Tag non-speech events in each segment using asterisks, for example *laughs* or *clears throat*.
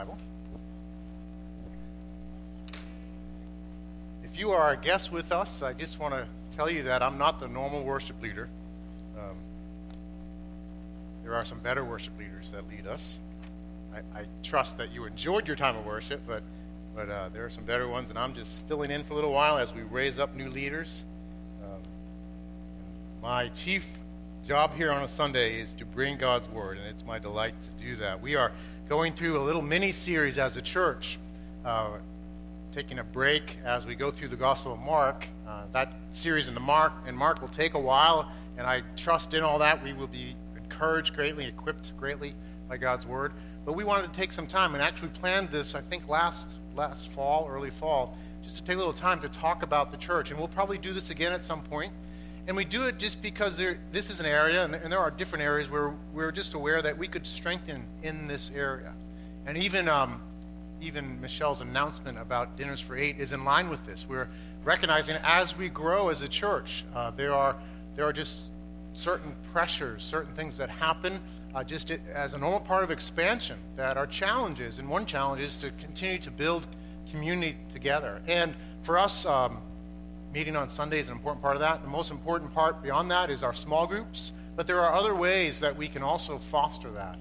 Bible. If you are a guest with us, I just want to tell you that I'm not the normal worship leader. Um, there are some better worship leaders that lead us. I, I, trust that you enjoyed your time of worship, but, but uh, there are some better ones, and I'm just filling in for a little while as we raise up new leaders. Um, my chief job here on a Sunday is to bring God's Word, and it's my delight to do that. We are going through a little mini series as a church, uh, taking a break as we go through the Gospel of Mark. Uh, that series in the Mark and Mark will take a while, and I trust in all that we will be encouraged greatly, equipped greatly by God's Word. But we wanted to take some time and actually planned this, I think, last last fall, early fall, just to take a little time to talk about the church. And we'll probably do this again at some point. And we do it just because there, this is an area, and, and, there are different areas where we're just aware that we could strengthen in this area. And even, um, even Michelle's announcement about Dinners for Eight is in line with this. We're recognizing as we grow as a church, uh, there, are, there are just certain pressures, certain things that happen uh, just as a normal part of expansion that are challenges. And one challenge is to continue to build community together. And for us, um, meeting on Sunday is an important part of that. The most important part beyond that is our small groups. But there are other ways that we can also foster that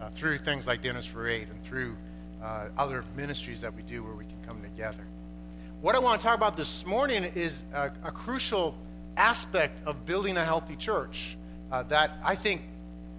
uh, through things like Dinners for Eight and through uh, other ministries that we do where we can come together. What I want to talk about this morning is a, a crucial aspect of building a healthy church uh, that I think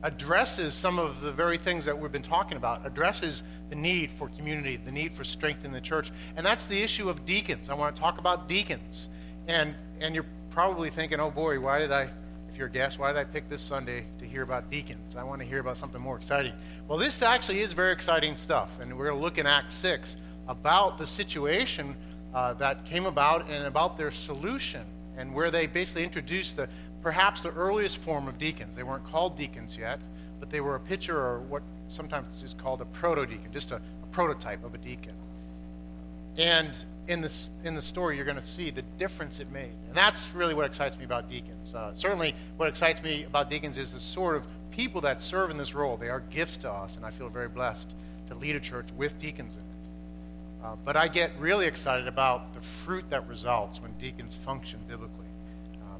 addresses some of the very things that we've been talking about, addresses the need for community, the need for strength in the church. And that's the issue of deacons. I want to talk about deacons. And, and you're probably thinking, oh boy, why did I, if you're a guest, why did I pick this Sunday to hear about deacons? I want to hear about something more exciting. Well, this actually is very exciting stuff. And we're going to look in Acts 6 about the situation uh, that came about and about their solution and where they basically introduced the perhaps the earliest form of deacons. They weren't called deacons yet, but they were a picture or what sometimes is called a proto deacon, just a, a prototype of a deacon. And in, this, in the story, you're going to see the difference it made. And that's really what excites me about deacons. Uh, certainly, what excites me about deacons is the sort of people that serve in this role. They are gifts to us, and I feel very blessed to lead a church with deacons in it. Uh, but I get really excited about the fruit that results when deacons function biblically, um,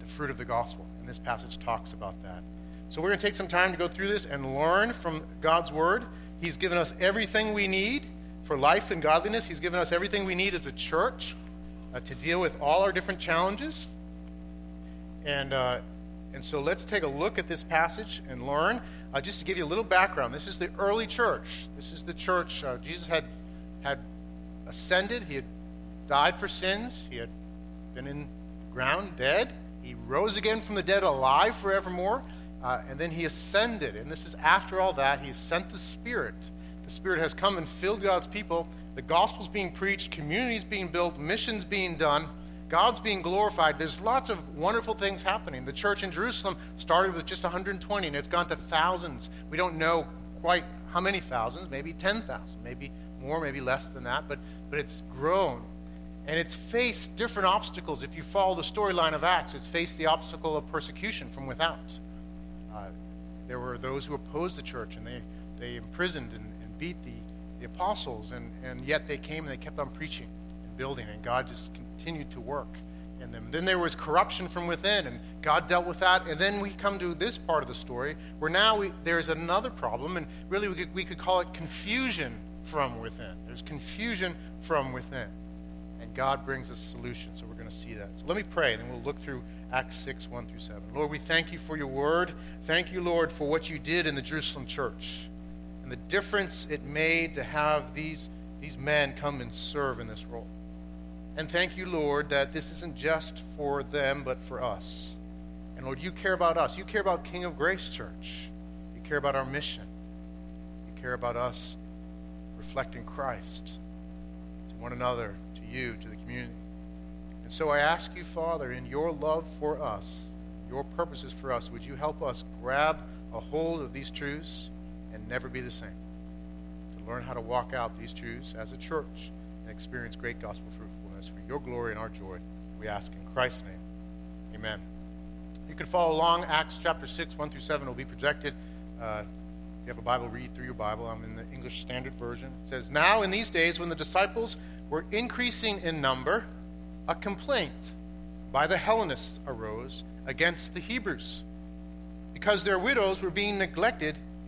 the fruit of the gospel. And this passage talks about that. So we're going to take some time to go through this and learn from God's word. He's given us everything we need for life and godliness. He's given us everything we need as a church uh, to deal with all our different challenges. And, uh, and so let's take a look at this passage and learn. Uh, just to give you a little background, this is the early church. This is the church. Uh, Jesus had, had ascended, he had died for sins, he had been in the ground dead. He rose again from the dead, alive forevermore. Uh, and then he ascended. And this is after all that, he sent the Spirit the Spirit has come and filled God's people. The gospel's being preached, communities being built, missions being done, God's being glorified. There's lots of wonderful things happening. The church in Jerusalem started with just 120, and it's gone to thousands. We don't know quite how many thousands, maybe 10,000, maybe more, maybe less than that, but, but it's grown. And it's faced different obstacles. If you follow the storyline of Acts, it's faced the obstacle of persecution from without. Uh, there were those who opposed the church, and they, they imprisoned and beat the, the apostles, and, and yet they came and they kept on preaching and building, and God just continued to work in them. Then there was corruption from within, and God dealt with that. And then we come to this part of the story where now we, there's another problem, and really we could, we could call it confusion from within. There's confusion from within. And God brings a solution, so we're going to see that. So let me pray, and then we'll look through Acts 6, 1 through 7. Lord, we thank you for your word. Thank you, Lord, for what you did in the Jerusalem church and the difference it made to have these, these men come and serve in this role. And thank you, Lord, that this isn't just for them, but for us. And Lord, you care about us. You care about King of Grace Church. You care about our mission. You care about us reflecting Christ to one another, to you, to the community. And so I ask you, Father, in your love for us, your purposes for us, would you help us grab a hold of these truths never be the same. To learn how to walk out these truths as a church and experience great gospel fruitfulness for your glory and our joy, we ask in Christ's name. Amen. You can follow along. Acts chapter 6, 1 through 7 will be projected uh, If you have a Bible, read through your Bible. I'm in the English Standard Version. It says, Now in these days when the disciples were increasing in number, a complaint by the Hellenists arose against the Hebrews because their widows were being neglected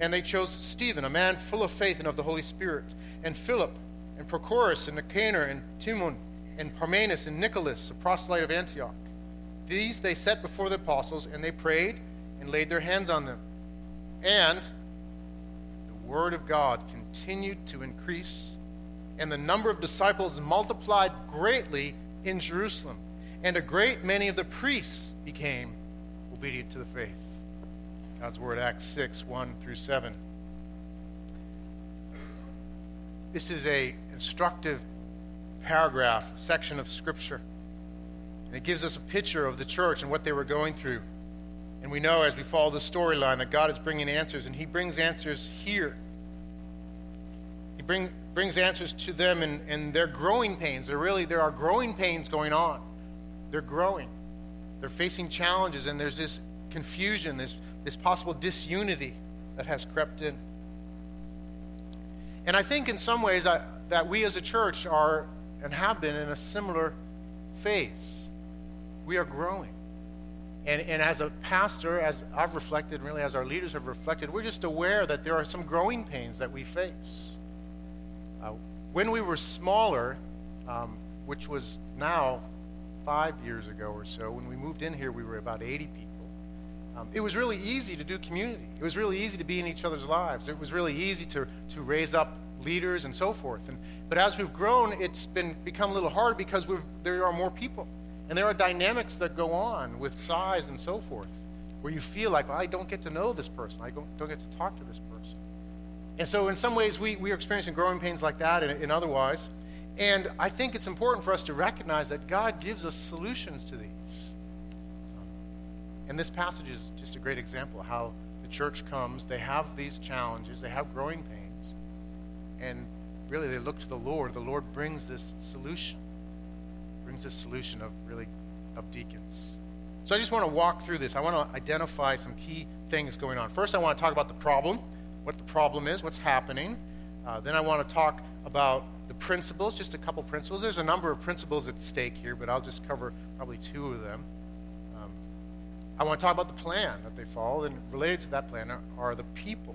And they chose Stephen, a man full of faith and of the Holy Spirit, and Philip, and Prochorus, and Nicanor, and Timon, and Parmenas, and Nicholas, a proselyte of Antioch. These they set before the apostles, and they prayed and laid their hands on them. And the word of God continued to increase, and the number of disciples multiplied greatly in Jerusalem. And a great many of the priests became obedient to the faith. God's Word, Acts 6, 1 through 7. This is a instructive paragraph, section of Scripture. And it gives us a picture of the church and what they were going through. And we know as we follow the storyline that God is bringing answers, and He brings answers here. He bring, brings answers to them in, in their growing pains. There really there are growing pains going on. They're growing. They're facing challenges, and there's this confusion, this, this possible disunity that has crept in. And I think in some ways I, that we as a church are and have been in a similar phase. We are growing. And, and as a pastor, as I've reflected, really as our leaders have reflected, we're just aware that there are some growing pains that we face. Uh, when we were smaller, um, which was now five years ago or so, when we moved in here, we were about 80 people. Um, it was really easy to do community. It was really easy to be in each other's lives. It was really easy to, to raise up leaders and so forth. And, but as we've grown, it's been become a little hard because there are more people. And there are dynamics that go on with size and so forth, where you feel like, well, I don't get to know this person. I don't, don't get to talk to this person. And so, in some ways, we, we are experiencing growing pains like that and, and otherwise. And I think it's important for us to recognize that God gives us solutions to these. And this passage is just a great example of how the church comes. They have these challenges, they have growing pains. And really, they look to the Lord. The Lord brings this solution brings this solution of really of deacons. So I just want to walk through this. I want to identify some key things going on. First, I want to talk about the problem, what the problem is, what's happening. Uh, then I want to talk about the principles, just a couple principles. There's a number of principles at stake here, but I'll just cover probably two of them. I want to talk about the plan that they follow, and related to that plan are, the people.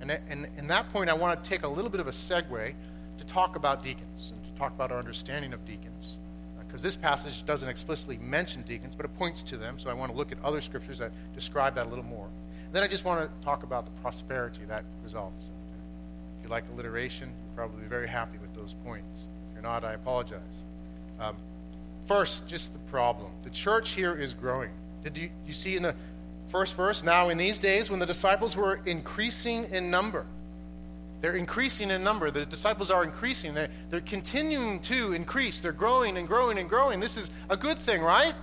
And, and in that point, I want to take a little bit of a segue to talk about deacons and to talk about our understanding of deacons because this passage doesn't explicitly mention deacons, but it points to them. So I want to look at other scriptures that describe that a little more. And then I just want to talk about the prosperity that results. If you like alliteration, you're probably very happy with those points. If you're not, I apologize. Um, first, just the problem. The church here is growing. Did you, you see in the first verse? Now, in these days, when the disciples were increasing in number, they're increasing in number. The disciples are increasing. They're, they're continuing to increase. They're growing and growing and growing. This is a good thing, right?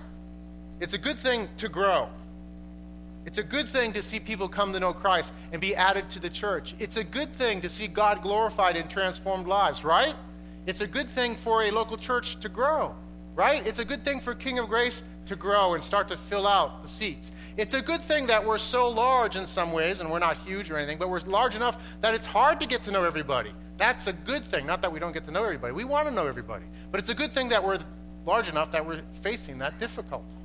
It's a good thing to grow. It's a good thing to see people come to know Christ and be added to the church. It's a good thing to see God glorified in transformed lives, right? It's a good thing for a local church to grow, right? It's a good thing for King of Grace to grow and start to fill out the seats. It's a good thing that we're so large in some ways, and we're not huge or anything, but we're large enough that it's hard to get to know everybody. That's a good thing. Not that we don't get to know everybody. We want to know everybody. But it's a good thing that we're large enough that we're facing that difficulty.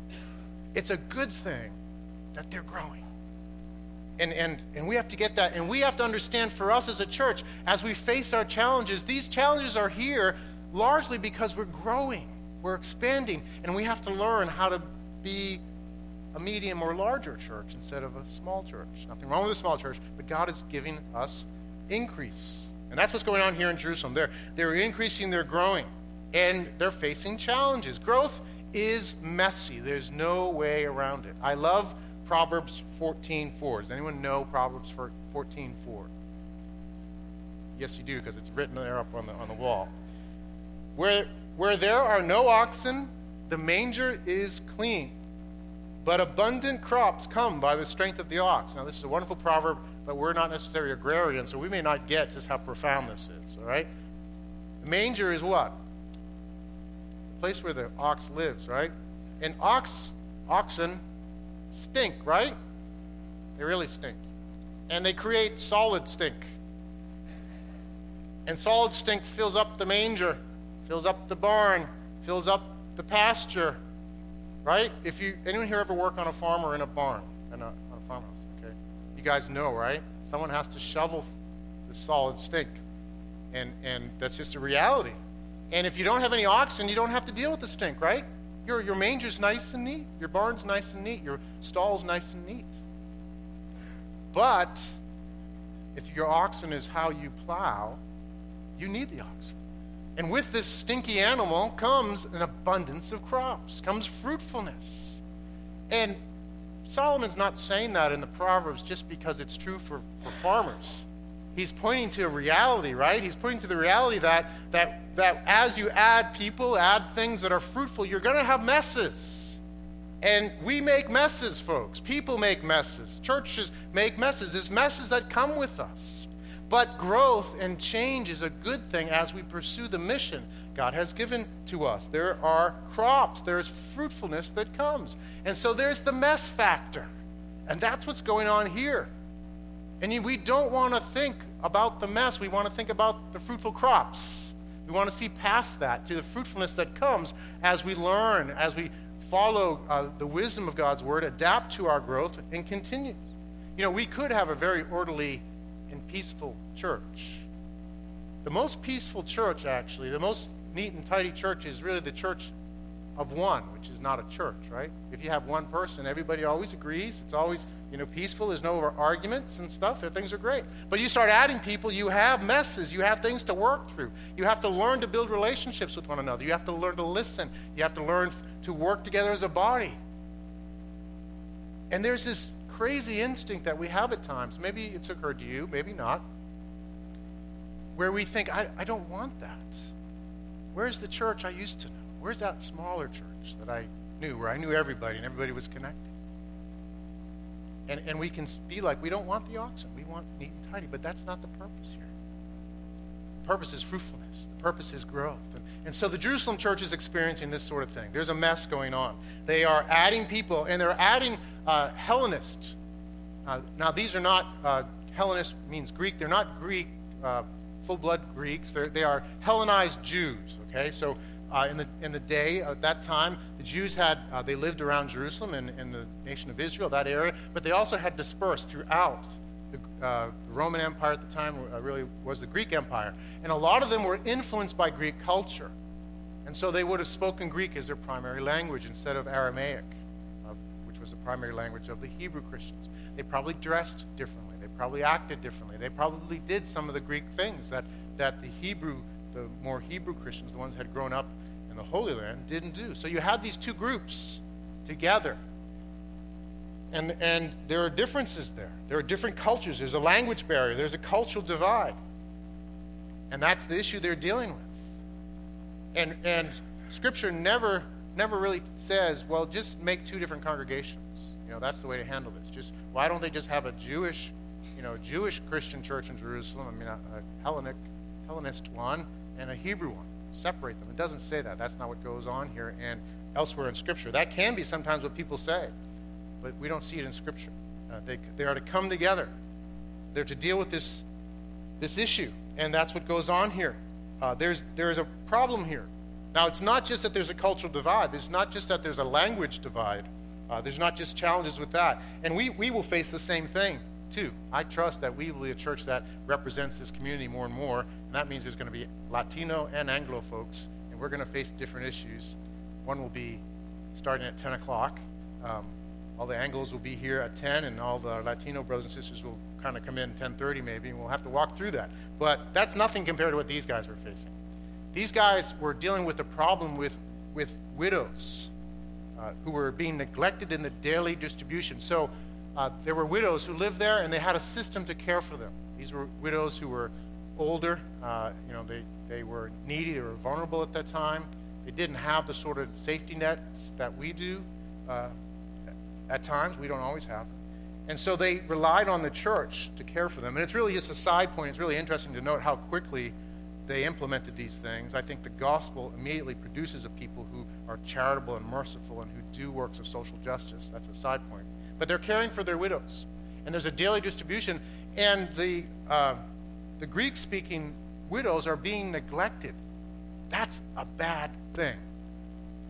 It's a good thing that they're growing. And, and, and we have to get that. And we have to understand for us as a church, as we face our challenges, these challenges are here largely because we're growing, we're expanding, and we have to learn how to be a medium or larger church instead of a small church. Nothing wrong with a small church, but God is giving us increase. And that's what's going on here in Jerusalem. They're, they're increasing, they're growing, and they're facing challenges. Growth is messy, there's no way around it. I love Proverbs 14:4. Does anyone know Proverbs 14:4? Yes, you do, because it's written there up on the, on the wall. Where, where there are no oxen, the manger is clean, but abundant crops come by the strength of the ox. Now, this is a wonderful proverb, but we're not necessarily agrarian, so we may not get just how profound this is, all right? The manger is what? The place where the ox lives, right? And ox, oxen stink, right? They really stink. And they create solid stink. And solid stink fills up the manger, fills up the barn, fills up the pasture, right? If you anyone here ever work on a farm or in a barn, in a, uh, on a farmhouse, okay? You guys know, right? Someone has to shovel the solid stink, and and that's just a reality. And if you don't have any oxen, you don't have to deal with the stink, right? Your your manger's nice and neat, your barn's nice and neat, your stall's nice and neat. But if your oxen is how you plow, you need the oxen. And with this stinky animal comes an abundance of crops, comes fruitfulness. And Solomon's not saying that in the Proverbs just because it's true for, for farmers. He's pointing to a reality, right? He's pointing to the reality that, that, that as you add people, add things that are fruitful, you're going to have messes. And we make messes, folks. People make messes. Churches make messes. There's messes that come with us. But growth and change is a good thing as we pursue the mission God has given to us. There are crops, there's fruitfulness that comes. And so there's the mess factor. And that's what's going on here. And we don't want to think about the mess, we want to think about the fruitful crops. We want to see past that to the fruitfulness that comes as we learn, as we follow uh, the wisdom of God's word, adapt to our growth, and continue. You know, we could have a very orderly peaceful church. The most peaceful church, actually, the most neat and tidy church is really the church of one, which is not a church, right? If you have one person, everybody always agrees. It's always, you know, peaceful. There's no arguments and stuff. Things are great. But you start adding people, you have messes. You have things to work through. You have to learn to build relationships with one another. You have to learn to listen. You have to learn to work together as a body. And there's this crazy instinct that we have at times. Maybe it's occurred to you, maybe not, where we think, I, I don't want that. Where's the church I used to know? Where's that smaller church that I knew, where I knew everybody and everybody was connected? And, and we can be like, we don't want the oxen. We want neat and tidy. But that's not the purpose here. The purpose is fruitfulness. The purpose is growth. And, and so the Jerusalem church is experiencing this sort of thing. There's a mess going on. They are adding people, and they're adding uh, Hellenist. Uh, now, these are not, uh, Hellenist means Greek. They're not Greek, uh, full blood Greeks. They're, they are Hellenized Jews, okay? So, uh, in, the, in the day at that time, the Jews had, uh, they lived around Jerusalem and in the nation of Israel, that area, but they also had dispersed throughout the, uh, Roman Empire at the time uh, really was the Greek Empire. And a lot of them were influenced by Greek culture. And so they would have spoken Greek as their primary language instead of Aramaic which was the primary language of the Hebrew Christians. They probably dressed differently. They probably acted differently. They probably did some of the Greek things that, that the Hebrew, the more Hebrew Christians, the ones that had grown up in the Holy Land, didn't do. So you had these two groups together. And, and there are differences there. There are different cultures. There's a language barrier. There's a cultural divide. And that's the issue they're dealing with. And, and Scripture never never really says, well, just make two different congregations. You know, that's the way to handle this. Just why don't they just have a Jewish, you know, Jewish Christian church in Jerusalem? I mean, a, a Hellenic, Hellenist one and a Hebrew one. Separate them. It doesn't say that. That's not what goes on here and elsewhere in Scripture. That can be sometimes what people say, but we don't see it in Scripture. Uh, they, they are to come together. They're to deal with this, this issue, and that's what goes on here. Uh, there's, there's a problem here. Now, it's not just that there's a cultural divide, it's not just that there's a language divide, uh, there's not just challenges with that. And we, we will face the same thing, too. I trust that we will be a church that represents this community more and more, and that means there's going to be Latino and Anglo folks, and we're going to face different issues. One will be starting at 10 o'clock. Um, all the Anglos will be here at 10, and all the Latino brothers and sisters will kind of come in 10:30 maybe, and we'll have to walk through that. But that's nothing compared to what these guys were facing. These guys were dealing with a problem with, with widows uh, who were being neglected in the daily distribution. So uh, there were widows who lived there, and they had a system to care for them. These were widows who were older. Uh, you know, they, they were needy, they were vulnerable at that time. They didn't have the sort of safety nets that we do uh, at times. We don't always have. And so they relied on the church to care for them. And it's really just a side point. It's really interesting to note how quickly they implemented these things. I think the gospel immediately produces a people who are charitable and merciful and who do works of social justice. That's a side point. But they're caring for their widows. And there's a daily distribution. And the, uh, the Greek speaking widows are being neglected. That's a bad thing.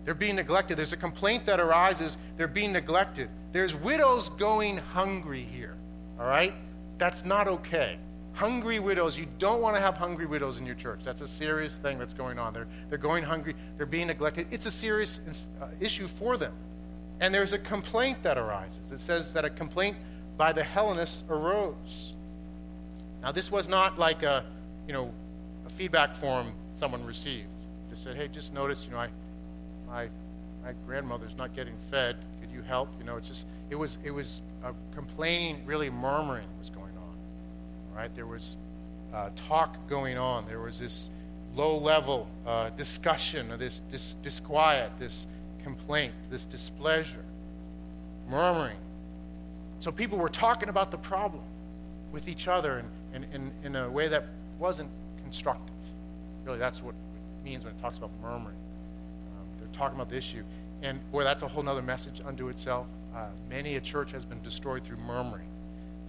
They're being neglected. There's a complaint that arises. They're being neglected. There's widows going hungry here, all right? That's not okay. Hungry widows, you don't want to have hungry widows in your church. That's a serious thing that's going on. They're, they're going hungry, they're being neglected. It's a serious uh, issue for them. And there's a complaint that arises. It says that a complaint by the Hellenists arose. Now, this was not like a, you know, a feedback form someone received. Just said, hey, just notice, you know, I, my, my grandmother's not getting fed Could you help? You know, it's just, it was, it was a complaining, really murmuring was going on. Right? There was uh, talk going on. There was this low level uh, discussion, this, this disquiet, this complaint, this displeasure, murmuring. So people were talking about the problem with each other in, in, in, in a way that wasn't constructive. Really, that's what it means when it talks about murmuring. Talking about the issue. And boy, that's a whole other message unto itself. Uh, many a church has been destroyed through murmuring.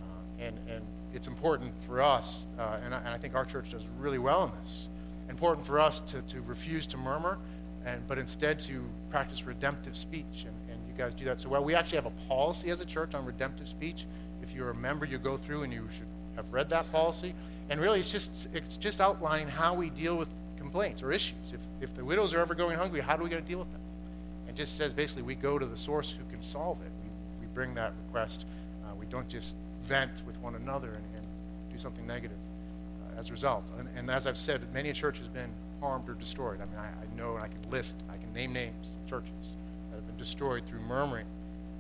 Uh, and, and it's important for us, uh, and, I, and, I, think our church does really well in this, important for us to, to refuse to murmur, and, but instead to practice redemptive speech. And, and you guys do that so well. We actually have a policy as a church on redemptive speech. If you're a member, you go through and you should have read that policy. And really, it's just, it's just outlining how we deal with complaints or issues. If, if the widows are ever going hungry, how do we going to deal with them? And just says basically we go to the source who can solve it. We, we bring that request. Uh, we don't just vent with one another and, and do something negative uh, as a result. And, and, as I've said, many a church has been harmed or destroyed. I mean, I, I, know and I can list, I can name names of churches that have been destroyed through murmuring.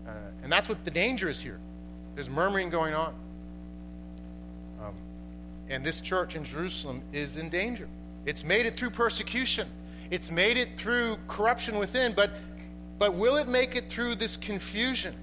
Uh, and that's what the danger is here. There's murmuring going on. Um, and this church in Jerusalem is in danger. It's made it through persecution. It's made it through corruption within, but but will it make it through this confusion?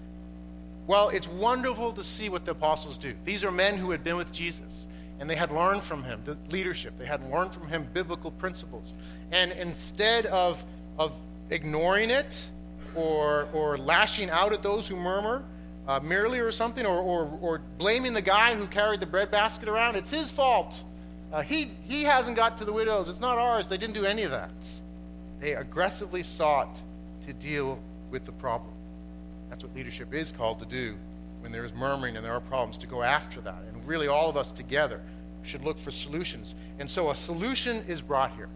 Well, it's wonderful to see what the apostles do. These are men who had been with Jesus, and they had learned from him the leadership. They had learned from him biblical principles. And instead of, of ignoring it or, or lashing out at those who murmur, uh, merely or something, or, or, or, blaming the guy who carried the breadbasket around, it's his fault. Uh, he, he hasn't got to the widows. It's not ours. They didn't do any of that. They aggressively sought to deal with the problem. That's what leadership is called to do when there is murmuring and there are problems, to go after that. And really, all of us together should look for solutions. And so, a solution is brought here.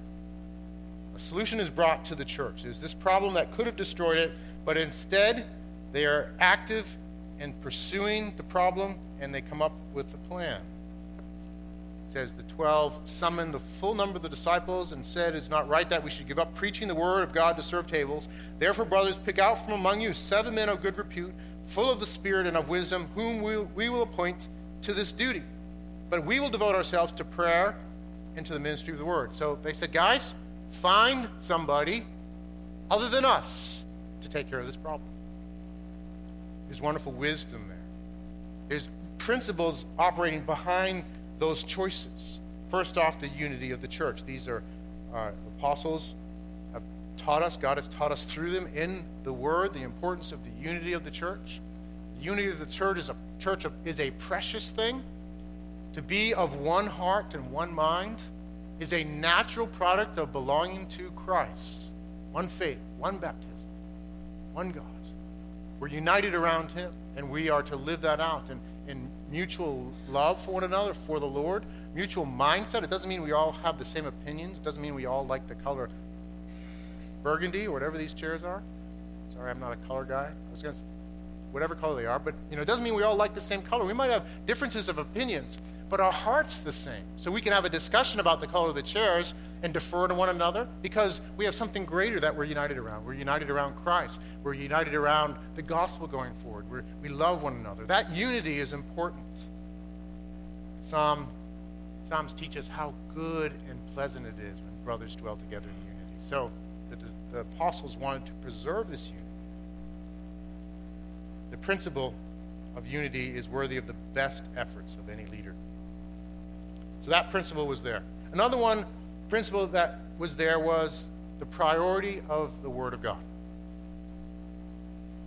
A solution is brought to the church. There's this problem that could have destroyed it, but instead, they are active in pursuing the problem and they come up with a plan says the 12 summoned the full number of the disciples and said it's not right that we should give up preaching the word of god to serve tables. Therefore brothers pick out from among you seven men of good repute full of the spirit and of wisdom whom we, we will appoint to this duty. But we will devote ourselves to prayer and to the ministry of the word. So they said guys find somebody other than us to take care of this problem. There's wonderful wisdom there. There's principles operating behind those choices. First off, the unity of the church. These are uh, apostles have taught us, God has taught us through them in the Word the importance of the unity of the church. The unity of the church is a church of, is a precious thing. To be of one heart and one mind is a natural product of belonging to Christ. One faith, one baptism, one God. We're united around Him, and we are to live that out. And in mutual love for one another, for the Lord, mutual mindset. It doesn't mean we all have the same opinions. It doesn't mean we all like the color burgundy or whatever these chairs are. Sorry, I'm not a color guy. I was going whatever color they are, but you know, it doesn't mean we all like the same color. We might have differences of opinions, but our heart's the same. So we can have a discussion about the color of the chairs and defer to one another because we have something greater that we're united around. We're united around Christ. We're united around the gospel going forward. We're, we love one another. That unity is important. Psalm Psalms teach us how good and pleasant it is when brothers dwell together in unity. So the, the apostles wanted to preserve this unity. The principle of unity is worthy of the best efforts of any leader. So that principle was there. Another one principle that was there was the priority of the Word of God.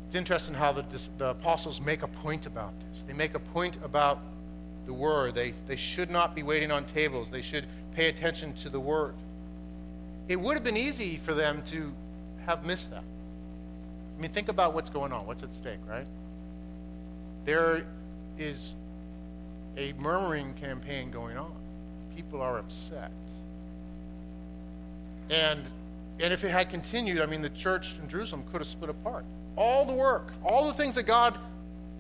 It's interesting how the, the apostles make a point about this. They make a point about the Word. They, they should not be waiting on tables, they should pay attention to the Word. It would have been easy for them to have missed that. I mean, think about what's going on, what's at stake, right? There is a murmuring campaign going on. People are upset. And, and if it had continued, I mean, the church in Jerusalem could have split apart. All the work, all the things that God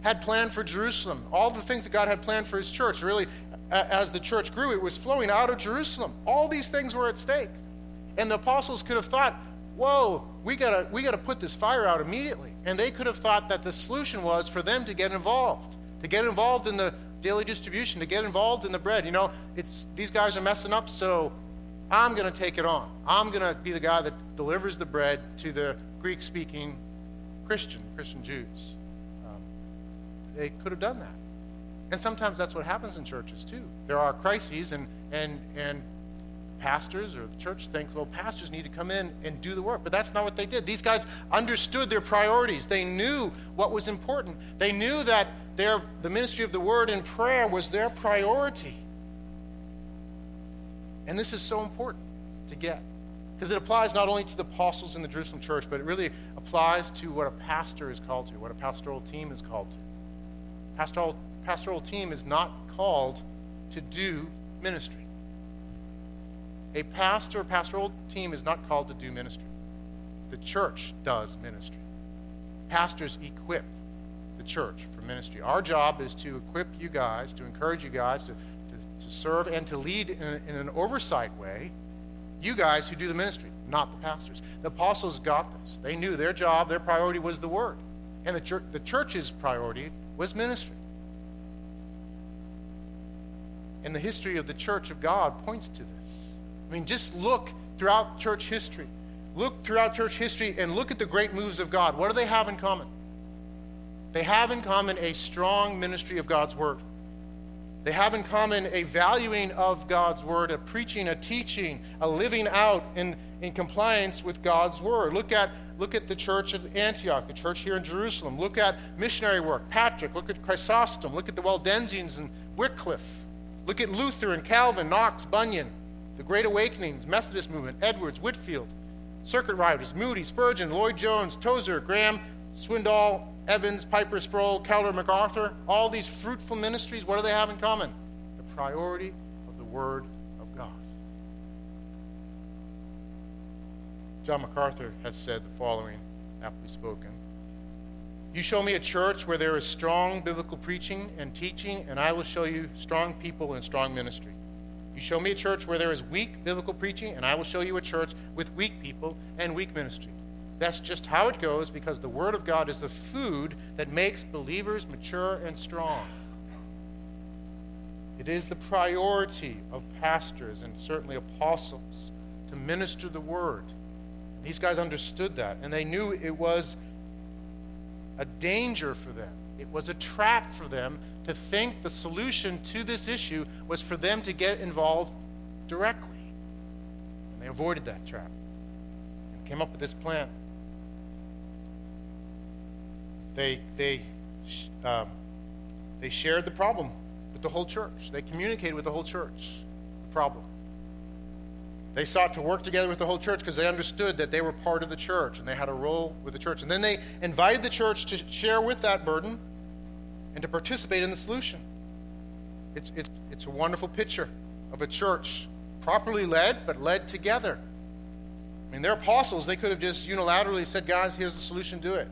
had planned for Jerusalem, all the things that God had planned for his church, really, as the church grew, it was flowing out of Jerusalem. All these things were at stake. And the apostles could have thought, whoa, we gotta, we gotta put this fire out immediately. And they could have thought that the solution was for them to get involved, to get involved in the daily distribution, to get involved in the bread. You know, it's, these guys are messing up, so I'm going to take it on. I'm going to be the guy that delivers the bread to the Greek speaking Christian, Christian Jews. Um, they could have done that. And sometimes that's what happens in churches too. There are crises, and, and, and pastors or the church think, well, pastors need to come in and do the work. But that's not what they did. These guys understood their priorities, they knew what was important, they knew that their, the ministry of the word and prayer was their priority. And this is so important to get because it applies not only to the apostles in the Jerusalem church, but it really applies to what a pastor is called to, what a pastoral team is called to. Pastoral, pastoral team is not called to do ministry. A pastor, pastoral team is not called to do ministry. The church does ministry. Pastors equip the church for ministry. Our job is to equip you guys, to encourage you guys, to serve and to lead in, in an oversight way, you guys who do the ministry, not the pastors. The apostles got this. They knew their job, their priority was the word. And the, the church's priority was ministry. And the history of the church of God points to this. I mean, just look throughout church history. Look throughout church history and look at the great moves of God. What do they have in common? They have in common a strong ministry of God's word. They have in common a valuing of God's word, a preaching, a teaching, a living out in, in compliance with God's word. Look at, look at the church at Antioch, the church here in Jerusalem. Look at missionary work, Patrick. Look at Chrysostom. Look at the Waldensians and Wycliffe. Look at Luther and Calvin, Knox, Bunyan, the Great Awakenings, Methodist movement, Edwards, Whitefield, Circuit Riders, Moody, Spurgeon, Lloyd Jones, Tozer, Graham, Swindoll, Evans, Piper Sproul, Keller, MacArthur, all these fruitful ministries, what do they have in common? The priority of the Word of God. John MacArthur has said the following, aptly spoken You show me a church where there is strong biblical preaching and teaching, and I will show you strong people and strong ministry. You show me a church where there is weak biblical preaching, and I will show you a church with weak people and weak ministry. That's just how it goes because the Word of God is the food that makes believers mature and strong. It is the priority of pastors and certainly apostles to minister the Word. These guys understood that, and they knew it was a danger for them. It was a trap for them to think the solution to this issue was for them to get involved directly. And they avoided that trap and came up with this plan. They, they, um, they shared the problem with the whole church. They communicated with the whole church the problem. They sought to work together with the whole church because they understood that they were part of the church and they had a role with the church. And then they invited the church to share with that burden and to participate in the solution. It's, it's, it's a wonderful picture of a church properly led, but led together. I mean, they're apostles. They could have just unilaterally said, guys, here's the solution, do it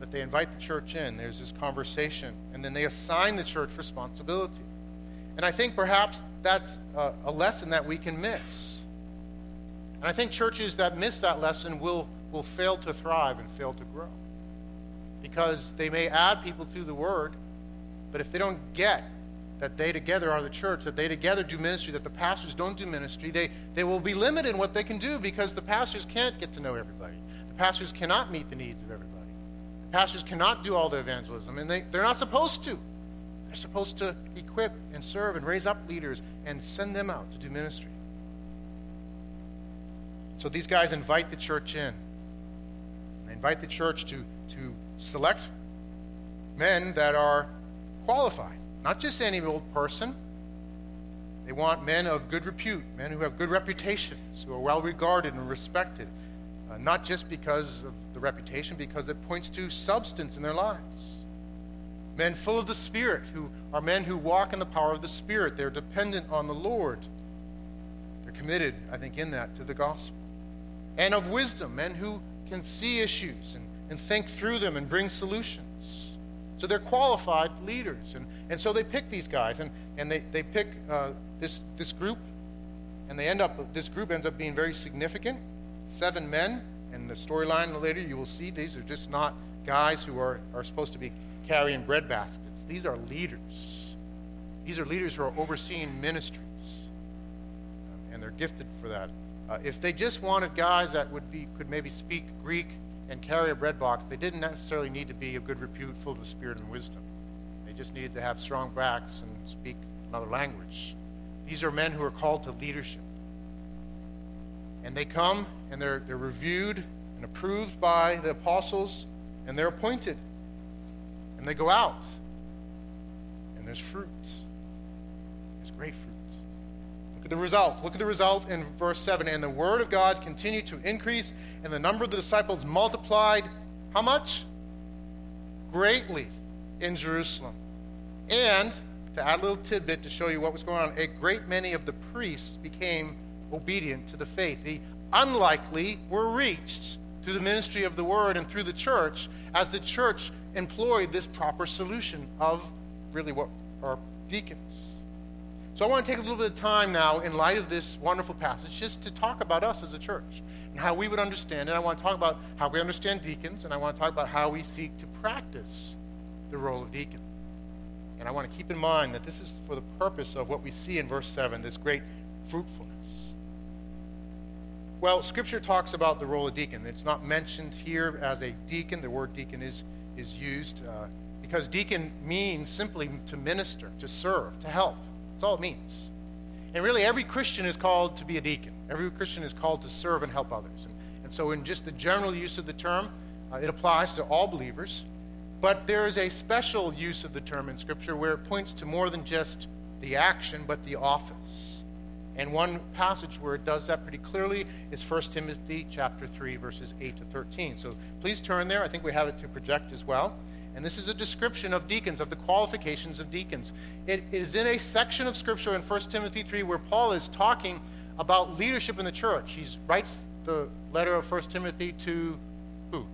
but they invite the church in. There's this conversation, and then they assign the church responsibility. And I think perhaps that's a, a lesson that we can miss. And I think churches that miss that lesson will, will fail to thrive and fail to grow. Because they may add people through the word, but if they don't get that they together are the church, that they together do ministry, that the pastors don't do ministry, they, they will be limited in what they can do because the pastors can't get to know everybody. The pastors cannot meet the needs of everybody. Pastors cannot do all the evangelism, and they, they're not supposed to. They're supposed to equip and serve and raise up leaders and send them out to do ministry. So these guys invite the church in. They invite the church to, to select men that are qualified, not just any old person. They want men of good repute, men who have good reputations, who are well regarded and respected, uh, not just because of the reputation, because it points to substance in their lives. Men full of the Spirit, who are men who walk in the power of the Spirit. They're dependent on the Lord. They're committed, I think, in that to the gospel and of wisdom, men who can see issues and, and think through them and bring solutions. So they're qualified leaders. And, and so they pick these guys, and, and they, they pick uh, this, this group, and they end up, this group ends up being very significant. Seven men, and the storyline later you will see these are just not guys who are, are supposed to be carrying bread baskets. These are leaders. These are leaders who are overseeing ministries, and they're gifted for that. Uh, if they just wanted guys that would be could maybe speak Greek and carry a bread box, they didn't necessarily need to be of good repute, full of the spirit and wisdom. They just needed to have strong backs and speak another language. These are men who are called to leadership. And they come and they're, they're reviewed and approved by the apostles, and they're appointed. And they go out, and there's fruit. There's great fruit. Look at the result. Look at the result in verse 7. And the word of God continued to increase, and the number of the disciples multiplied. How much? Greatly in Jerusalem. And, to add a little tidbit to show you what was going on, a great many of the priests became obedient to the faith. The unlikely were reached through the ministry of the word and through the church as the church employed this proper solution of really what are deacons. So I want to take a little bit of time now, in light of this wonderful passage, just to talk about us as a church and how we would understand it. I want to talk about how we understand deacons, and I want to talk about how we seek to practice the role of deacon. And I want to keep in mind that this is for the purpose of what we see in verse 7, this great fruitfulness. Well, Scripture talks about the role of deacon. It's not mentioned here as a deacon. The word deacon is, is used uh, because deacon means simply to minister, to serve, to help. That's all it means. And really, every Christian is called to be a deacon. Every Christian is called to serve and help others. And, and so, in just the general use of the term, uh, it applies to all believers. But there is a special use of the term in Scripture where it points to more than just the action, but the office. And one passage where it does that pretty clearly is 1 Timothy chapter 3, verses 8 to 13. So please turn there. I think we have it to project as well. And this is a description of deacons, of the qualifications of deacons. It is in a section of Scripture in 1 Timothy 3 where Paul is talking about leadership in the church. He writes the letter of 1 Timothy to who?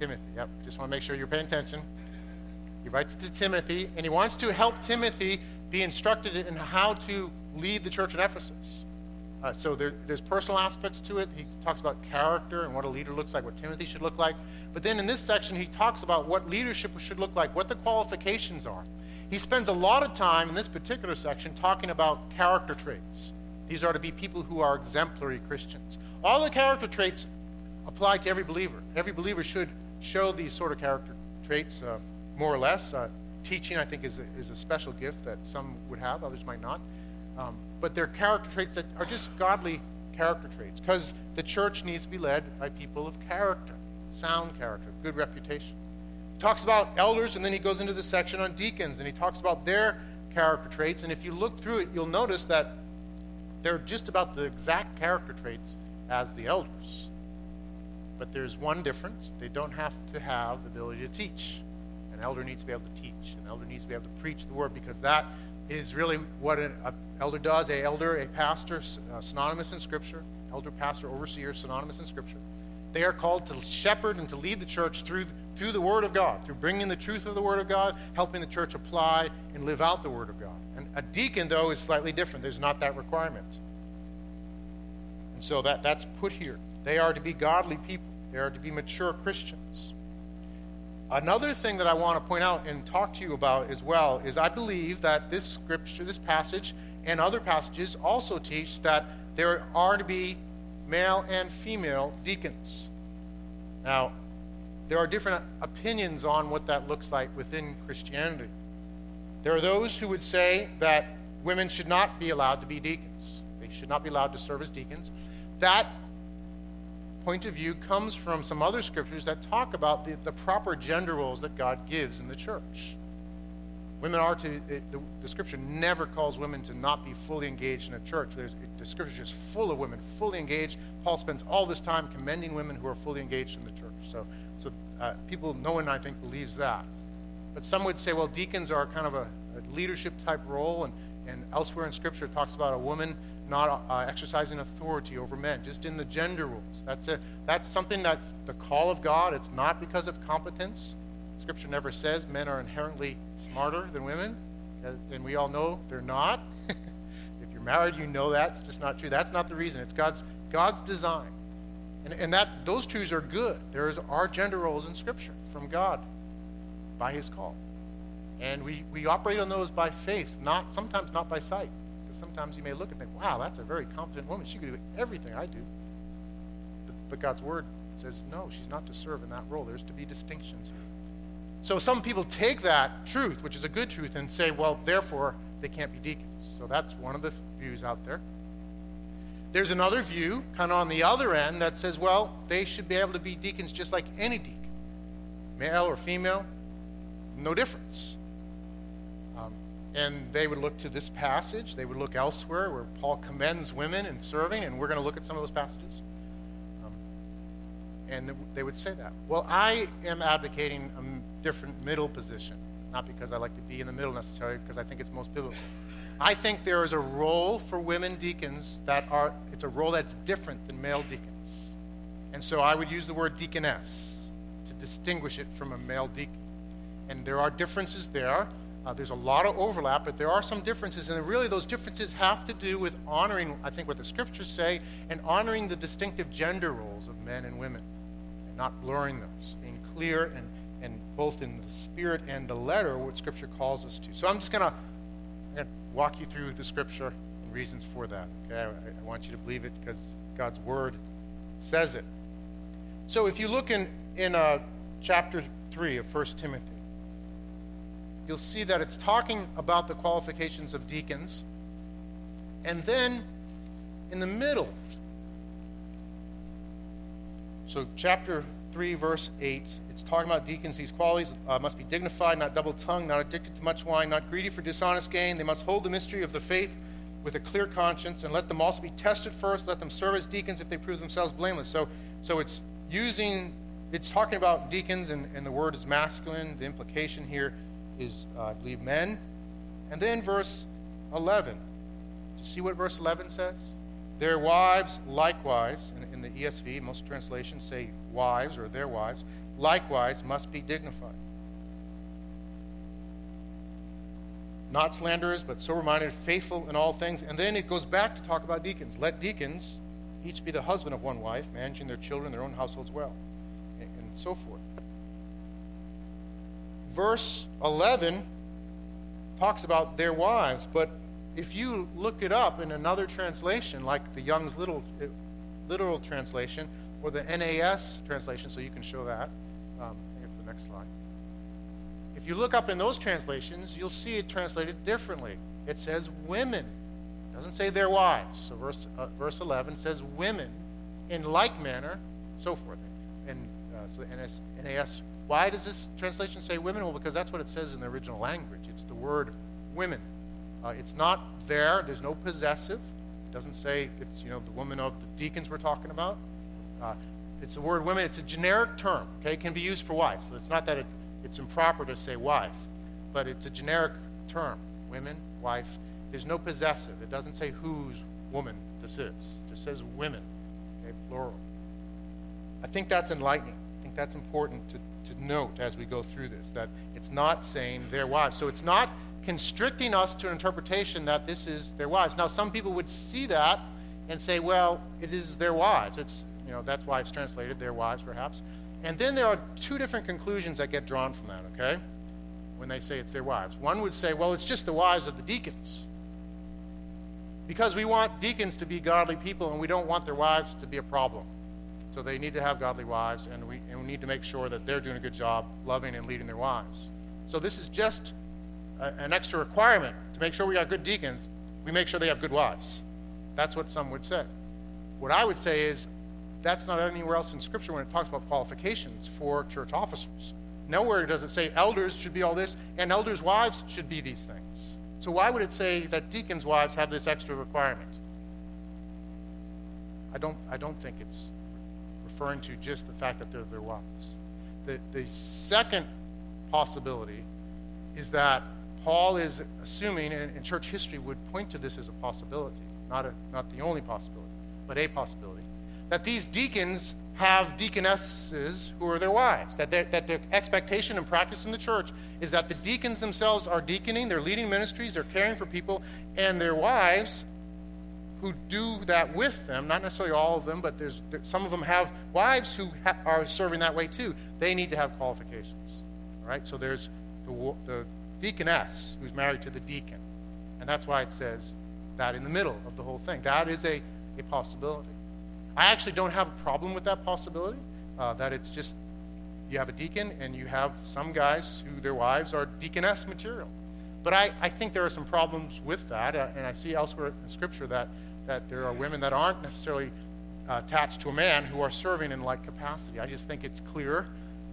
Timothy. Yep, just want to make sure you're paying attention. He writes it to Timothy, and he wants to help Timothy be instructed in how to lead the church in Ephesus. Uh, so there, there's personal aspects to it. He talks about character and what a leader looks like, what Timothy should look like. But then in this section, he talks about what leadership should look like, what the qualifications are. He spends a lot of time in this particular section talking about character traits. These are to be people who are exemplary Christians. All the character traits apply to every believer. Every believer should show these sort of character traits, uh, more or less. Uh, teaching, I think, is a, is a special gift that some would have, others might not. Um, but they're character traits that are just godly character traits because the church needs to be led by people of character, sound character, good reputation. He talks about elders, and then he goes into the section on deacons, and he talks about their character traits. And if you look through it, you'll notice that they're just about the exact character traits as the elders. But there's one difference they don't have to have the ability to teach. An elder needs to be able to teach, an elder needs to be able to preach the word because that is really what an elder does. A elder, a pastor, uh, synonymous in Scripture. Elder, pastor, overseer, synonymous in Scripture. They are called to shepherd and to lead the church through, through the Word of God, through bringing the truth of the Word of God, helping the church apply and live out the Word of God. And a deacon, though, is slightly different. There's not that requirement. And so that, that's put here. They are to be godly people, they are to be mature Christians. Another thing that I want to point out and talk to you about as well is I believe that this scripture, this passage, and other passages also teach that there are to be male and female deacons. Now, there are different opinions on what that looks like within Christianity. There are those who would say that women should not be allowed to be deacons, they should not be allowed to serve as deacons. That point of view comes from some other scriptures that talk about the, the proper gender roles that God gives in the church. Women are to, it, the, the, scripture never calls women to not be fully engaged in a church. There's, the scripture is full of women, fully engaged. Paul spends all this time commending women who are fully engaged in the church. So, so uh, people, no one, I think, believes that. But some would say, well, deacons are kind of a, a leadership type role, and, and elsewhere in scripture it talks about a woman not uh, exercising authority over men, just in the gender rules. That's, a, that's something that's the call of God. It's not because of competence. Scripture never says men are inherently smarter than women, uh, and we all know they're not. *laughs* if you're married, you know that's just not true. That's not the reason. It's God's, God's design. And, and that, those truths are good. There is, are gender roles in Scripture from God by His call. And we, we operate on those by faith, not sometimes not by sight sometimes you may look and think, wow, that's a very competent woman. She could do everything I do. But, God's word says, no, she's not to serve in that role. There's to be distinctions here. So some people take that truth, which is a good truth, and say, well, therefore, they can't be deacons. So that's one of the views out there. There's another view, kind of on the other end, that says, well, they should be able to be deacons just like any deacon, male or female, no difference. And they would look to this passage. They would look elsewhere where Paul commends women in serving, and we're going to look at some of those passages. Um, and they would say that. Well, I am advocating a different middle position, not because I like to be in the middle necessarily, because I think it's most biblical. I think there is a role for women deacons that are, it's a role that's different than male deacons. And so I would use the word deaconess to distinguish it from a male deacon. And there are differences there. Uh, there's a lot of overlap, but there are some differences, and really those differences have to do with honoring, I think, what the scriptures say, and honoring the distinctive gender roles of men and women, and not blurring those, being clear and, and both in the spirit and the letter what scripture calls us to. So I'm just going to walk you through the scripture and reasons for that. Okay, I, I want you to believe it because God's word says it. So if you look in in uh, chapter three of 1 Timothy you'll see that it's talking about the qualifications of deacons. And then in the middle, so chapter 3, verse 8, it's talking about deacons. These qualities uh, must be dignified, not double tongued, not addicted to much wine, not greedy for dishonest gain. They must hold the mystery of the faith with a clear conscience, and let them also be tested first. Let them serve as deacons if they prove themselves blameless. So, so it's using, it's talking about deacons, and, and the word is masculine. The implication here is, uh, I believe, men. And then verse 11. You see what verse 11 says? Their wives likewise, in, in the ESV, most translations say wives or their wives, likewise must be dignified. Not slanderers, but sober minded, faithful in all things. And then it goes back to talk about deacons. Let deacons each be the husband of one wife, managing their children, their own households well, and, and so forth verse 11 talks about their wives, but if you look it up in another translation, like the Young's little, literal translation or the NAS translation, so you can show that. Um, I think it's the next slide. If you look up in those translations, you'll see it translated differently. It says women. It doesn't say their wives. So verse, uh, verse 11 says women in like manner, so forth. And uh, so the NAS, NAS why does this translation say women? Well, because that's what it says in the original language. It's the word women. Uh, it's not there. There's no possessive. It doesn't say it's you know the woman of the deacons we're talking about. Uh, it's the word women. It's a generic term. Okay, it can be used for wives. So it's not that it, it's improper to say wife, but it's a generic term. Women, wife. There's no possessive. It doesn't say whose woman this is. It just says women. Okay, plural. I think that's enlightening. I think that's important to to note as we go through this that it's not saying their wives. So it's not constricting us to an interpretation that this is their wives. Now, some people would see that and say, well, it is their wives. It's, you know, that's why it's translated their wives, perhaps. And then there are two different conclusions that get drawn from that, okay? When they say it's their wives. One would say, well, it's just the wives of the deacons. Because we want deacons to be godly people and we don't want their wives to be a problem. So they need to have godly wives and we, and we need to make sure that they're doing a good job loving and leading their wives. So this is just a, an extra requirement to make sure we got good deacons. We make sure they have good wives. That's what some would say. What I would say is that's not anywhere else in Scripture when it talks about qualifications for church officers. Nowhere does it say elders should be all this and elders' wives should be these things. So why would it say that deacons' wives have this extra requirement? I don't, I don't think it's referring to just the fact that they're their wives. The, the second possibility is that Paul is assuming, and, and church history would point to this as a possibility, not, a, not the only possibility, but a possibility, that these deacons have deaconesses who are their wives. That, that their expectation and practice in the church is that the deacons themselves are deaconing, they're leading ministries, they're caring for people, and their wives who do that with them, not necessarily all of them, but there's, some of them have wives who ha- are serving that way too. They need to have qualifications. Right? So there's the, the deaconess who's married to the deacon. And that's why it says that in the middle of the whole thing. That is a, a possibility. I actually don't have a problem with that possibility, uh, that it's just you have a deacon and you have some guys who their wives are deaconess material. But I, I think there are some problems with that, uh, and I see elsewhere in Scripture that, that there are women that aren't necessarily uh, attached to a man who are serving in like capacity. I just think it's clear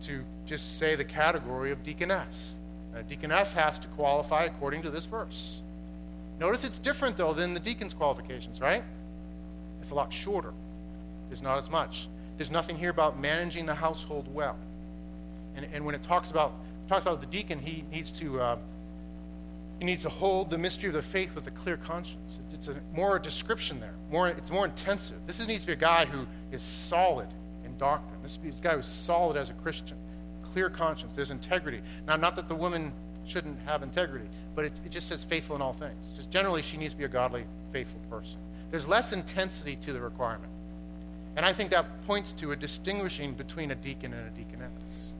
to just say the category of deaconess. A deaconess has to qualify according to this verse. Notice it's different, though, than the deacon's qualifications, right? It's a lot shorter. There's not as much. There's nothing here about managing the household well. And, and when it talks about talks about the deacon, he needs to uh, he needs to hold the mystery of the faith with a clear conscience. It's, a more description there. More, it's more intensive. This needs to be a guy who is solid in doctrine. This is a guy who's solid as a Christian, clear conscience. There's integrity. Now, not that the woman shouldn't have integrity, but it, it just says faithful in all things. Just generally, she needs to be a godly, faithful person. There's less intensity to the requirement. And I think that points to a distinguishing between a deacon and a deaconess.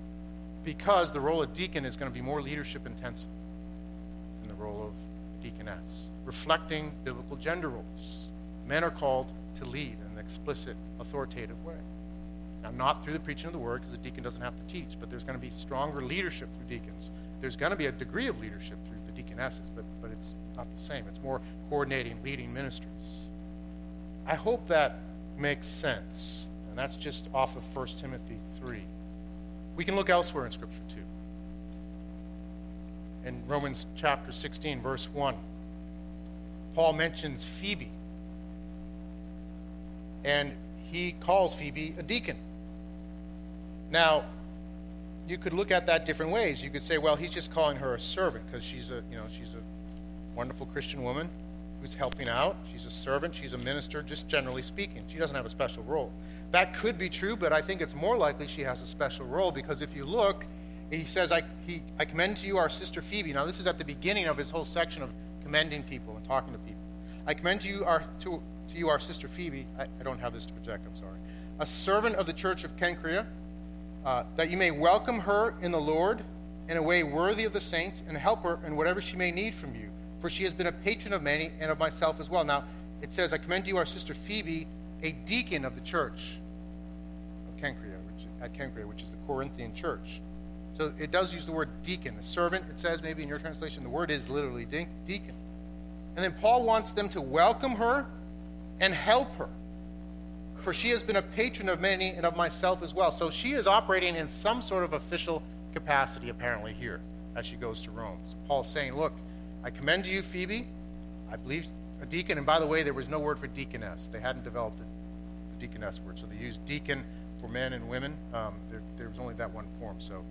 Because the role of deacon is going to be more leadership intensive role of deaconess, reflecting biblical gender roles. Men are called to lead in an explicit, authoritative way. Now, not through the preaching of the word, because the deacon doesn't have to teach, but there's going to be stronger leadership through deacons. There's going to be a degree of leadership through the deaconesses, but, but it's not the same. It's more coordinating, leading ministries. I hope that makes sense. And that's just off of 1 Timothy 3. We can look elsewhere in Scripture too. In Romans chapter 16, verse 1, Paul mentions Phoebe. And he calls Phoebe a deacon. Now, you could look at that different ways. You could say, well, he's just calling her a servant because she's a, you know, she's a wonderful Christian woman who's helping out. She's a servant, she's a minister, just generally speaking. She doesn't have a special role. That could be true, but I think it's more likely she has a special role because if you look, he says, I, he, I commend to you our sister Phoebe. Now, this is at the beginning of his whole section of commending people and talking to people. I commend to you our, to, to you our sister Phoebe. I, I don't have this to project, I'm sorry. A servant of the church of Cenchrea, uh, that you may welcome her in the Lord in a way worthy of the saints and help her in whatever she may need from you for she has been a patron of many and of myself as well. Now, it says, I commend to you our sister Phoebe, a deacon of the church of Cenchrea, which, at Cenchrea, which is the Corinthian church. So it does use the word deacon. A servant, it says maybe in your translation, the word is literally de- deacon. And then Paul wants them to welcome her and help her. For she has been a patron of many and of myself as well. So she is operating in some sort of official capacity, apparently, here as she goes to Rome. So Paul's saying, look, I commend to you Phoebe. I believe a deacon. And by the way, there was no word for deaconess. They hadn't developed a deaconess word. So they used deacon for men and women. Um, there, there, was only that one form. So,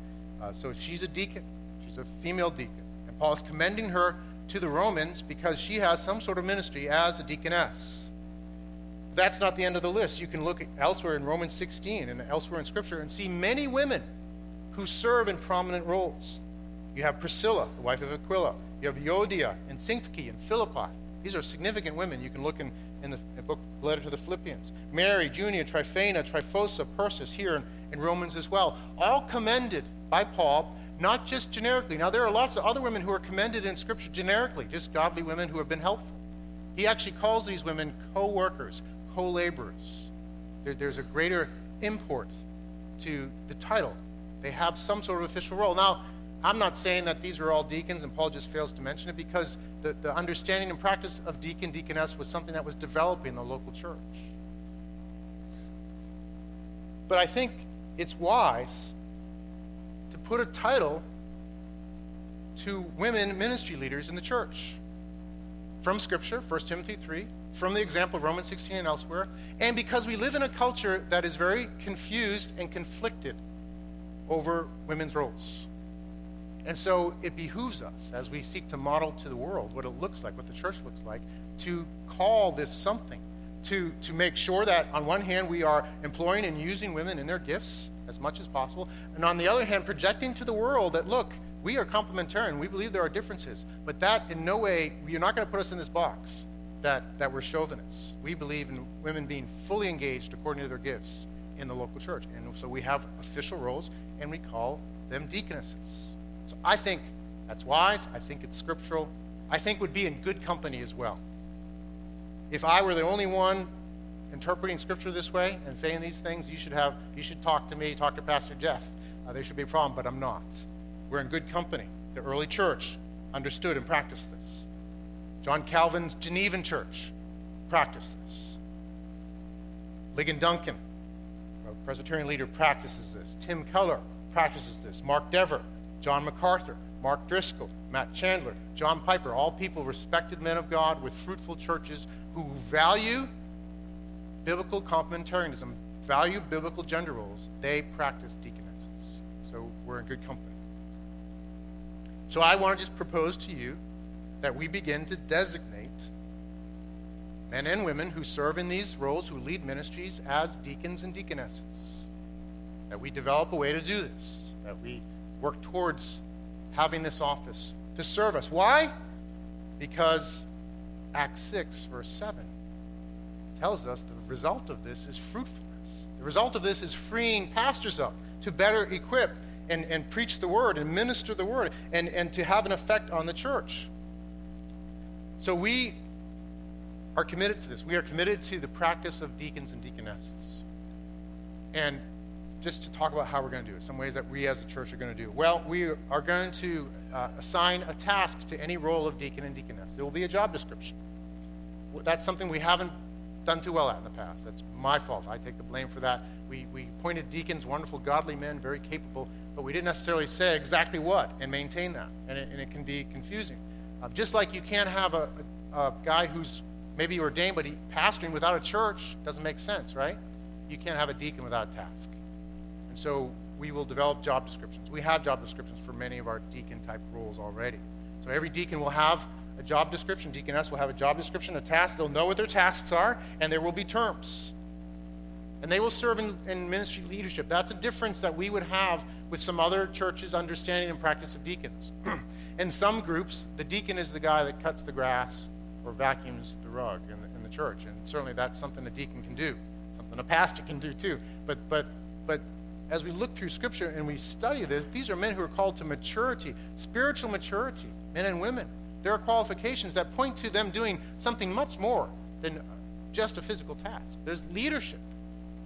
uh, so she's a deacon. She's a female deacon. And Paul is commending her to the Romans because she has some sort of ministry as a deaconess. That's not the end of the list. You can look elsewhere in Romans 16 and elsewhere in Scripture and see many women who serve in prominent roles. You have Priscilla, the wife of Aquila. You have Euodia and Syntyche and Philippi. These are significant women. You can look in, in the, book, letter to the Philippians. Mary, Junia, Tryphena, Tryphosa, Persis, here in, in Romans as well, all commended by Paul, not just generically. Now, there are lots of other women who are commended in Scripture generically, just godly women who have been helpful. He actually calls these women co workers, co laborers. There, there's a greater import to the title. They have some sort of official role. Now, I'm not saying that these are all deacons, and Paul just fails to mention it because the, the understanding and practice of deacon, deaconess was something that was developing in the local church. But I think it's wise put a title to women ministry leaders in the church from Scripture, 1 Timothy 3, from the example of Romans 16 and elsewhere, and because we live in a culture that is very confused and conflicted over women's roles. And so it behooves us, as we seek to model to the world what it looks like, what the church looks like, to call this something, to, to make sure that on one hand we are employing and using women in their gifts as much as possible, and on the other hand, projecting to the world that, look, we are complementarian. We believe there are differences. But that, in no way, you're not going to put us in this box that, that we're chauvinists. We believe in women being fully engaged according to their gifts in the local church. And so we have official roles, and we call them deaconesses. So I think that's wise. I think it's scriptural. I think would be in good company as well. If I were the only one interpreting scripture this way and saying these things, you should have you should talk to me, talk to Pastor Jeff. Uh, there should be a problem, but I'm not. We're in good company. The early church understood and practiced this. John Calvin's Genevan church practiced this. Ligon Duncan, a Presbyterian leader, practices this. Tim Keller practices this. Mark Dever, John MacArthur, Mark Driscoll, Matt Chandler, John Piper, all people respected men of God with fruitful churches who value biblical complementarianism, value biblical gender roles. They practice deaconesses. So we're in good company. So I want to just propose to you that we begin to designate men and women who serve in these roles, who lead ministries, as deacons and deaconesses. That we develop a way to do this, that we work towards having this office to serve us. Why? Because Acts 6, verse 7, tells us the result of this is fruitfulness. The result of this is freeing pastors up to better equip and, and preach the word and minister the word and, and to have an effect on the church. So we are committed to this. We are committed to the practice of deacons and deaconesses. And just to talk about how we're going to do it, some ways that we as a church are going to do. Well, we are going to uh, assign a task to any role of deacon and deaconess. There will be a job description. That's something we haven't done too well at in the past. That's my fault. I take the blame for that. We, we appointed deacons, wonderful, godly men, very capable, but we didn't necessarily say exactly what and maintain that. And it, and it can be confusing. Uh, just like you can't have a, a, a, guy who's maybe ordained, but he pastoring without a church doesn't make sense, right? You can't have a deacon without a task. And so we will develop job descriptions. We have job descriptions for many of our deacon type roles already. So every deacon will have a job description. Deaconess will have a job description, a task. They'll know what their tasks are, and there will be terms. And they will serve in, in ministry leadership. That's a difference that we would have with some other churches' understanding and practice of deacons. *clears throat* in some groups, the deacon is the guy that cuts the grass or vacuums the rug in the, in the church. And certainly that's something a deacon can do, something a pastor can do too. But, but, but as we look through Scripture and we study this, these are men who are called to maturity, spiritual maturity, men and women. There are qualifications that point to them doing something much more than just a physical task. There's leadership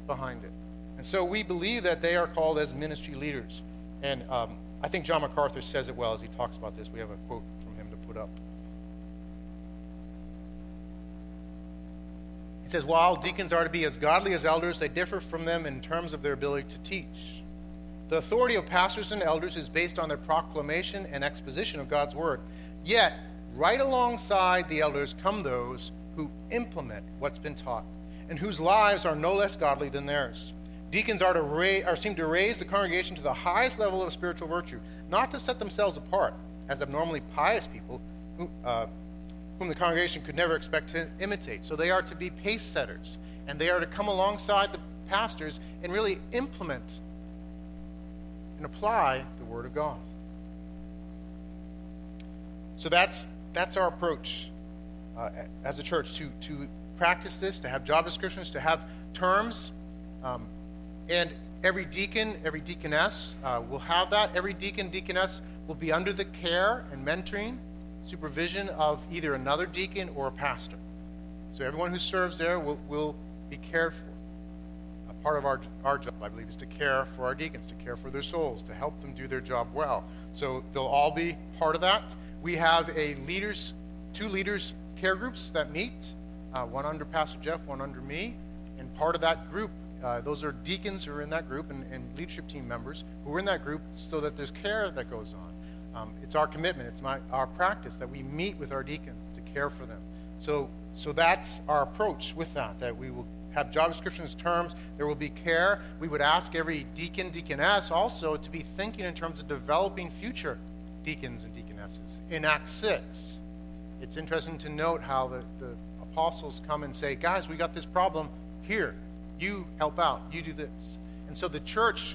behind it. And so we believe that they are called as ministry leaders. And um, I think John MacArthur says it well as he talks about this. We have a quote from him to put up. He says, While deacons are to be as godly as elders, they differ from them in terms of their ability to teach. The authority of pastors and elders is based on their proclamation and exposition of God's word. Yet, right alongside the elders come those who implement what's been taught and whose lives are no less godly than theirs. Deacons are to raise, are seem to raise the congregation to the highest level of spiritual virtue, not to set themselves apart as abnormally pious people who, uh, whom the congregation could never expect to imitate. So they are to be pace setters, and they are to come alongside the pastors and really implement and apply the Word of God. So that's, that's our approach uh, as a church to, to practice this, to have job descriptions, to have terms. Um, and every deacon, every deaconess uh, will have that. Every deacon, deaconess will be under the care and mentoring, supervision of either another deacon or a pastor. So everyone who serves there will, will be cared for. A part of our, our job, I believe, is to care for our deacons, to care for their souls, to help them do their job well. So they'll all be part of that. We have a leaders, two leaders care groups that meet, uh, one under Pastor Jeff, one under me. And part of that group, uh, those are deacons who are in that group and, and, leadership team members who are in that group so that there's care that goes on. Um, it's our commitment, it's my, our practice that we meet with our deacons to care for them. So, so that's our approach with that, that we will have job descriptions, terms, there will be care. We would ask every deacon, deaconess also to be thinking in terms of developing future deacons and deaconesses. In Acts 6, it's interesting to note how the, the apostles come and say, guys, we got this problem here. You help out. You do this. And so the church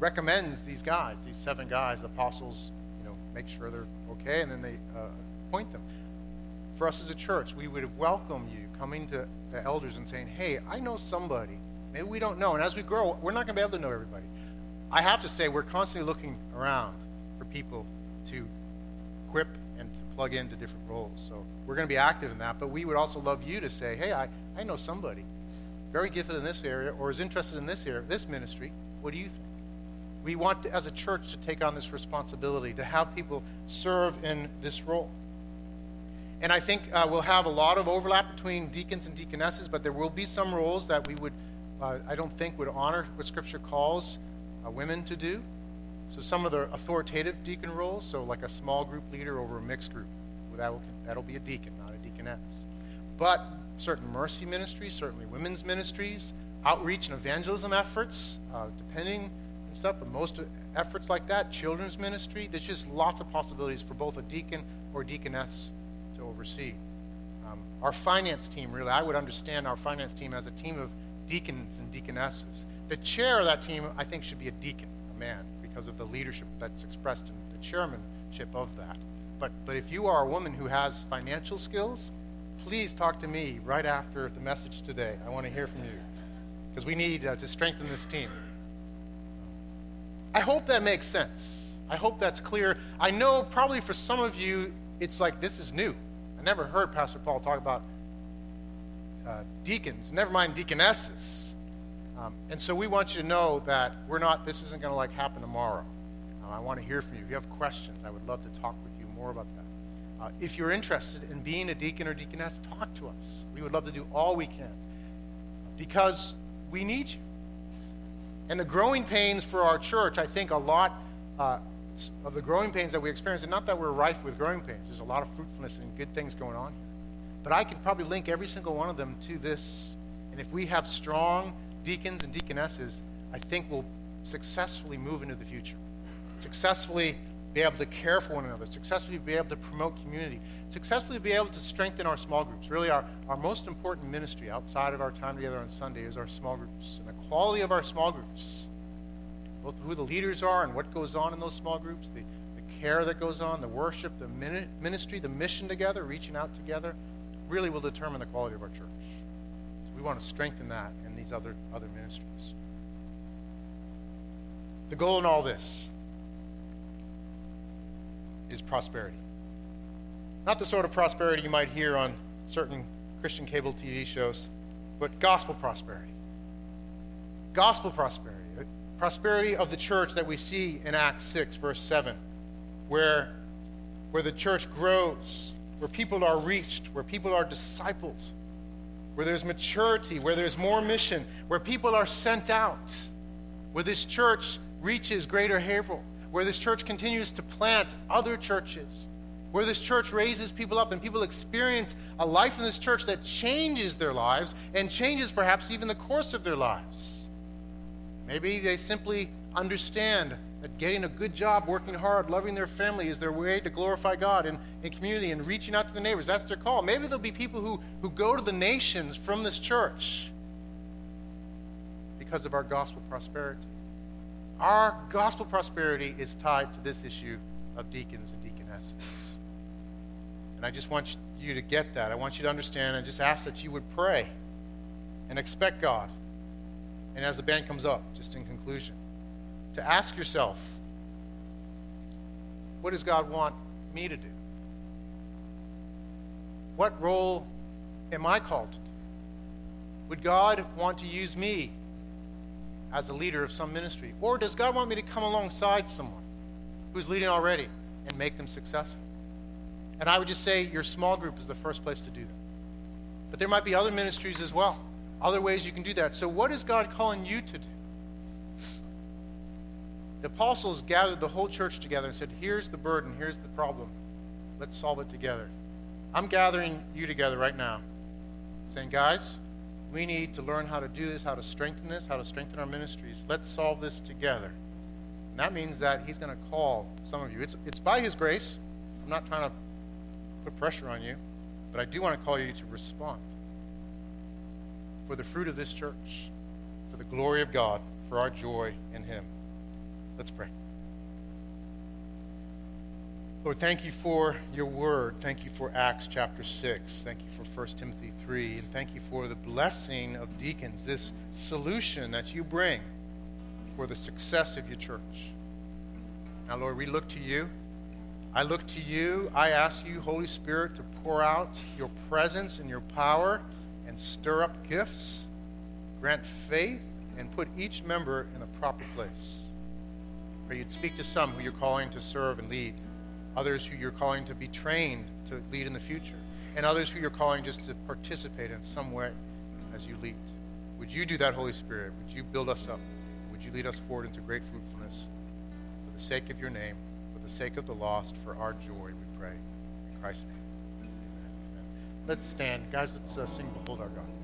recommends these guys, these seven guys, the apostles, you know, make sure they're okay, and then they uh, appoint them. For us as a church, we would welcome you coming to the elders and saying, hey, I know somebody. Maybe we don't know. And as we grow, we're not going to be able to know everybody. I have to say, we're constantly looking around for people to equip and to plug into different roles. So we're going to be active in that. But we would also love you to say, hey, I, I know somebody very gifted in this area or is interested in this area, this ministry. What do you think? We want, to, as a church, to take on this responsibility, to have people serve in this role. And I think uh, we'll have a lot of overlap between deacons and deaconesses, but there will be some roles that we would, uh, I don't think, would honor what Scripture calls uh, women to do. So some of the authoritative deacon roles, so like a small group leader over a mixed group, well, that will, that'll be a deacon, not a deaconess. But certain mercy ministries, certainly women's ministries, outreach and evangelism efforts, uh, depending and stuff, but most efforts like that, children's ministry, there's just lots of possibilities for both a deacon or deaconess to oversee. Um, our finance team, really, I would understand our finance team as a team of deacons and deaconesses. The chair of that team, I think, should be a deacon, a man, because of the leadership that's expressed in the chairmanship of that. But, but if you are a woman who has financial skills, please talk to me right after the message today. I want to hear from you because we need uh, to strengthen this team. I hope that makes sense. I hope that's clear. I know probably for some of you, it's like this is new. I never heard Pastor Paul talk about uh, deacons, never mind deaconesses. Um, and so we want you to know that we're not, this isn't going to like happen tomorrow. Uh, I want to hear from you. If you have questions, I would love to talk with you more about that. Uh, if you're interested in being a deacon or deaconess, talk to us. We would love to do all we can because we need you. And the growing pains for our church, I think a lot uh, of the growing pains that we experience, and not that we're rife with growing pains, there's a lot of fruitfulness and good things going on here. But I can probably link every single one of them to this. And if we have strong deacons and deaconesses, I think we'll successfully move into the future. Successfully be able to care for one another, successfully be able to promote community, successfully be able to strengthen our small groups. Really, our, our most important ministry outside of our time together on Sunday is our small groups. And the quality of our small groups both who the leaders are and what goes on in those small groups, the, the care that goes on, the worship, the ministry, the mission together, reaching out together, really will determine the quality of our church. So we want to strengthen that these other, other ministries. The goal in all this is prosperity. Not the sort of prosperity you might hear on certain Christian cable TV shows, but gospel prosperity. Gospel prosperity uh, prosperity of the church that we see in Acts 6, verse 7, where, where the church grows, where people are reached, where people are disciples, where there's maturity, where there's more mission, where people are sent out, where this church reaches greater Haverhill, where this church continues to plant other churches, where this church raises people up and people experience a life in this church that changes their lives and changes perhaps even the course of their lives. Maybe they simply understand that getting a good job, working hard, loving their family is their way to glorify God in, in community and reaching out to the neighbors. That's their call. Maybe there'll be people who, who go to the nations from this church because of our gospel prosperity. Our gospel prosperity is tied to this issue of deacons and deaconesses. And I just want you to get that. I want you to understand and just ask that you would pray and expect God and as the band comes up, just in conclusion, to ask yourself, what does God want me to do? What role am I called to do? Would God want to use me as a leader of some ministry? Or does God want me to come alongside someone who's leading already and make them successful? And I would just say your small group is the first place to do that. But there might be other ministries as well, other ways you can do that. So, what is God calling you to do? The apostles gathered the whole church together and said, Here's the burden, here's the problem. Let's solve it together. I'm gathering you together right now, saying, Guys, we need to learn how to do this, how to strengthen this, how to strengthen our ministries. Let's solve this together. And that means that He's going to call some of you. It's, it's by His grace. I'm not trying to put pressure on you, but I do want to call you to respond for the fruit of this church, for the glory of God, for our joy in Him. Let's pray. Lord, thank you for your word. Thank you for Acts chapter 6. Thank you for 1 Timothy 3. And thank you for the blessing of deacons, this solution that you bring for the success of your church. Now, Lord, we look to you. I look to you. I ask you, Holy Spirit, to pour out your presence and your power and stir up gifts, grant faith, and put each member in a proper place. Pray you'd speak to some who you're calling to serve and lead others who you're calling to be trained to lead in the future, and others who you're calling just to participate in some way as you lead. Would you do that, Holy Spirit? Would you build us up? Would you lead us forward into great fruitfulness for the sake of your name, for the sake of the lost, for our joy, we pray. In Christ's name. Amen. Let's stand. Guys, let's uh, sing Behold Our God.